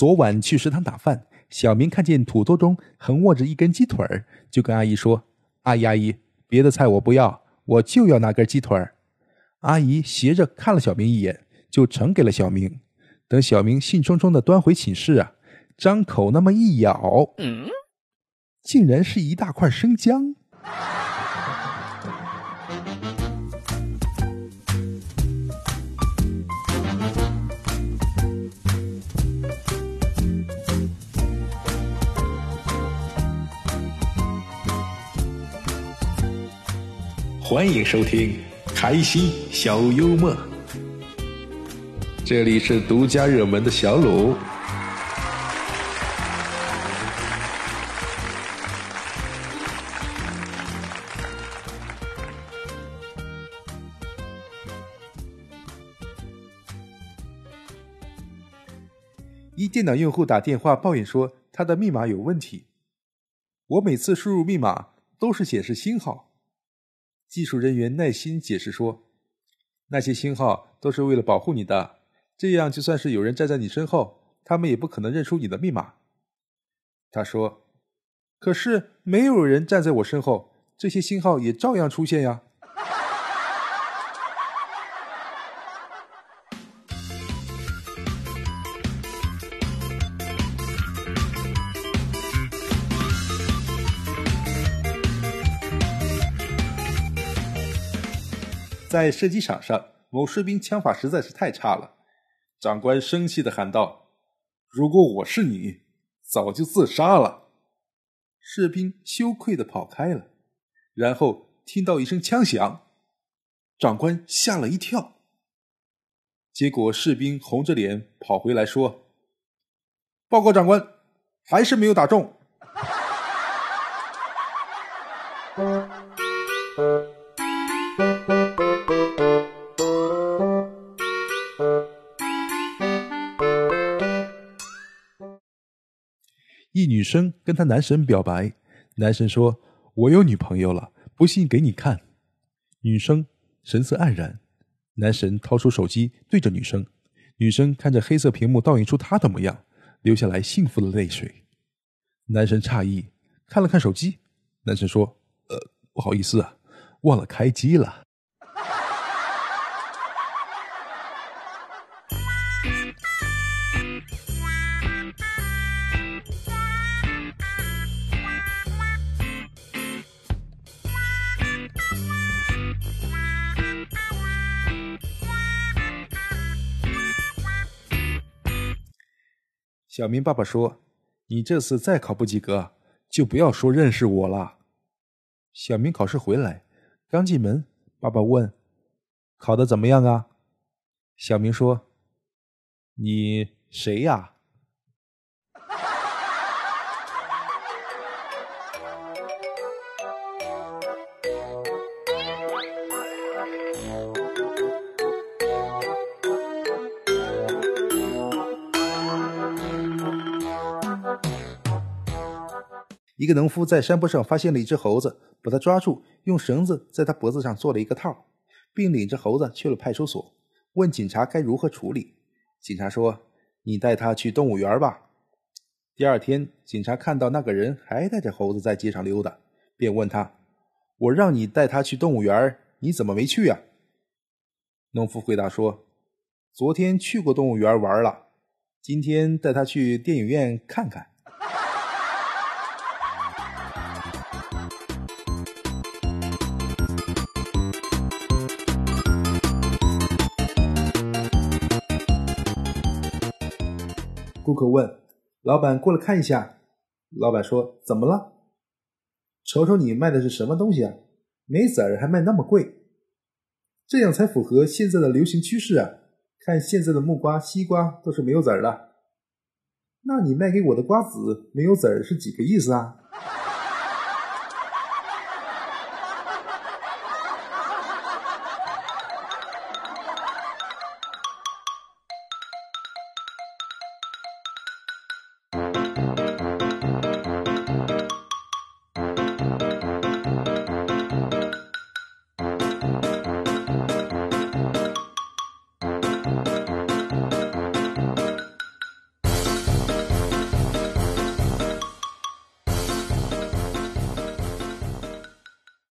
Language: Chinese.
昨晚去食堂打饭，小明看见土豆中横卧着一根鸡腿儿，就跟阿姨说：“阿姨阿姨，别的菜我不要，我就要那根鸡腿儿。”阿姨斜着看了小明一眼，就盛给了小明。等小明兴冲冲的端回寝室啊，张口那么一咬，嗯竟然是一大块生姜。欢迎收听开心小幽默，这里是独家热门的小鲁。一电脑用户打电话抱怨说他的密码有问题，我每次输入密码都是显示星号。技术人员耐心解释说：“那些星号都是为了保护你的，这样就算是有人站在你身后，他们也不可能认出你的密码。”他说：“可是没有人站在我身后，这些信号也照样出现呀。”在射击场上，某士兵枪法实在是太差了。长官生气的喊道：“如果我是你，早就自杀了。”士兵羞愧的跑开了。然后听到一声枪响，长官吓了一跳。结果士兵红着脸跑回来说：“报告长官，还是没有打中。”一女生跟她男神表白，男神说：“我有女朋友了，不信给你看。”女生神色黯然，男神掏出手机对着女生，女生看着黑色屏幕倒映出她的模样，流下来幸福的泪水。男神诧异，看了看手机，男神说：“呃，不好意思啊，忘了开机了。”小明爸爸说：“你这次再考不及格，就不要说认识我了。”小明考试回来，刚进门，爸爸问：“考的怎么样啊？”小明说：“你谁呀？”一个农夫在山坡上发现了一只猴子，把它抓住，用绳子在它脖子上做了一个套，并领着猴子去了派出所，问警察该如何处理。警察说：“你带它去动物园吧。”第二天，警察看到那个人还带着猴子在街上溜达，便问他：“我让你带它去动物园，你怎么没去呀？”农夫回答说：“昨天去过动物园玩了，今天带它去电影院看看。”顾客问：“老板，过来看一下。”老板说：“怎么了？瞅瞅你卖的是什么东西啊？没籽儿还卖那么贵，这样才符合现在的流行趋势啊！看现在的木瓜、西瓜都是没有籽儿的，那你卖给我的瓜子没有籽儿是几个意思啊？”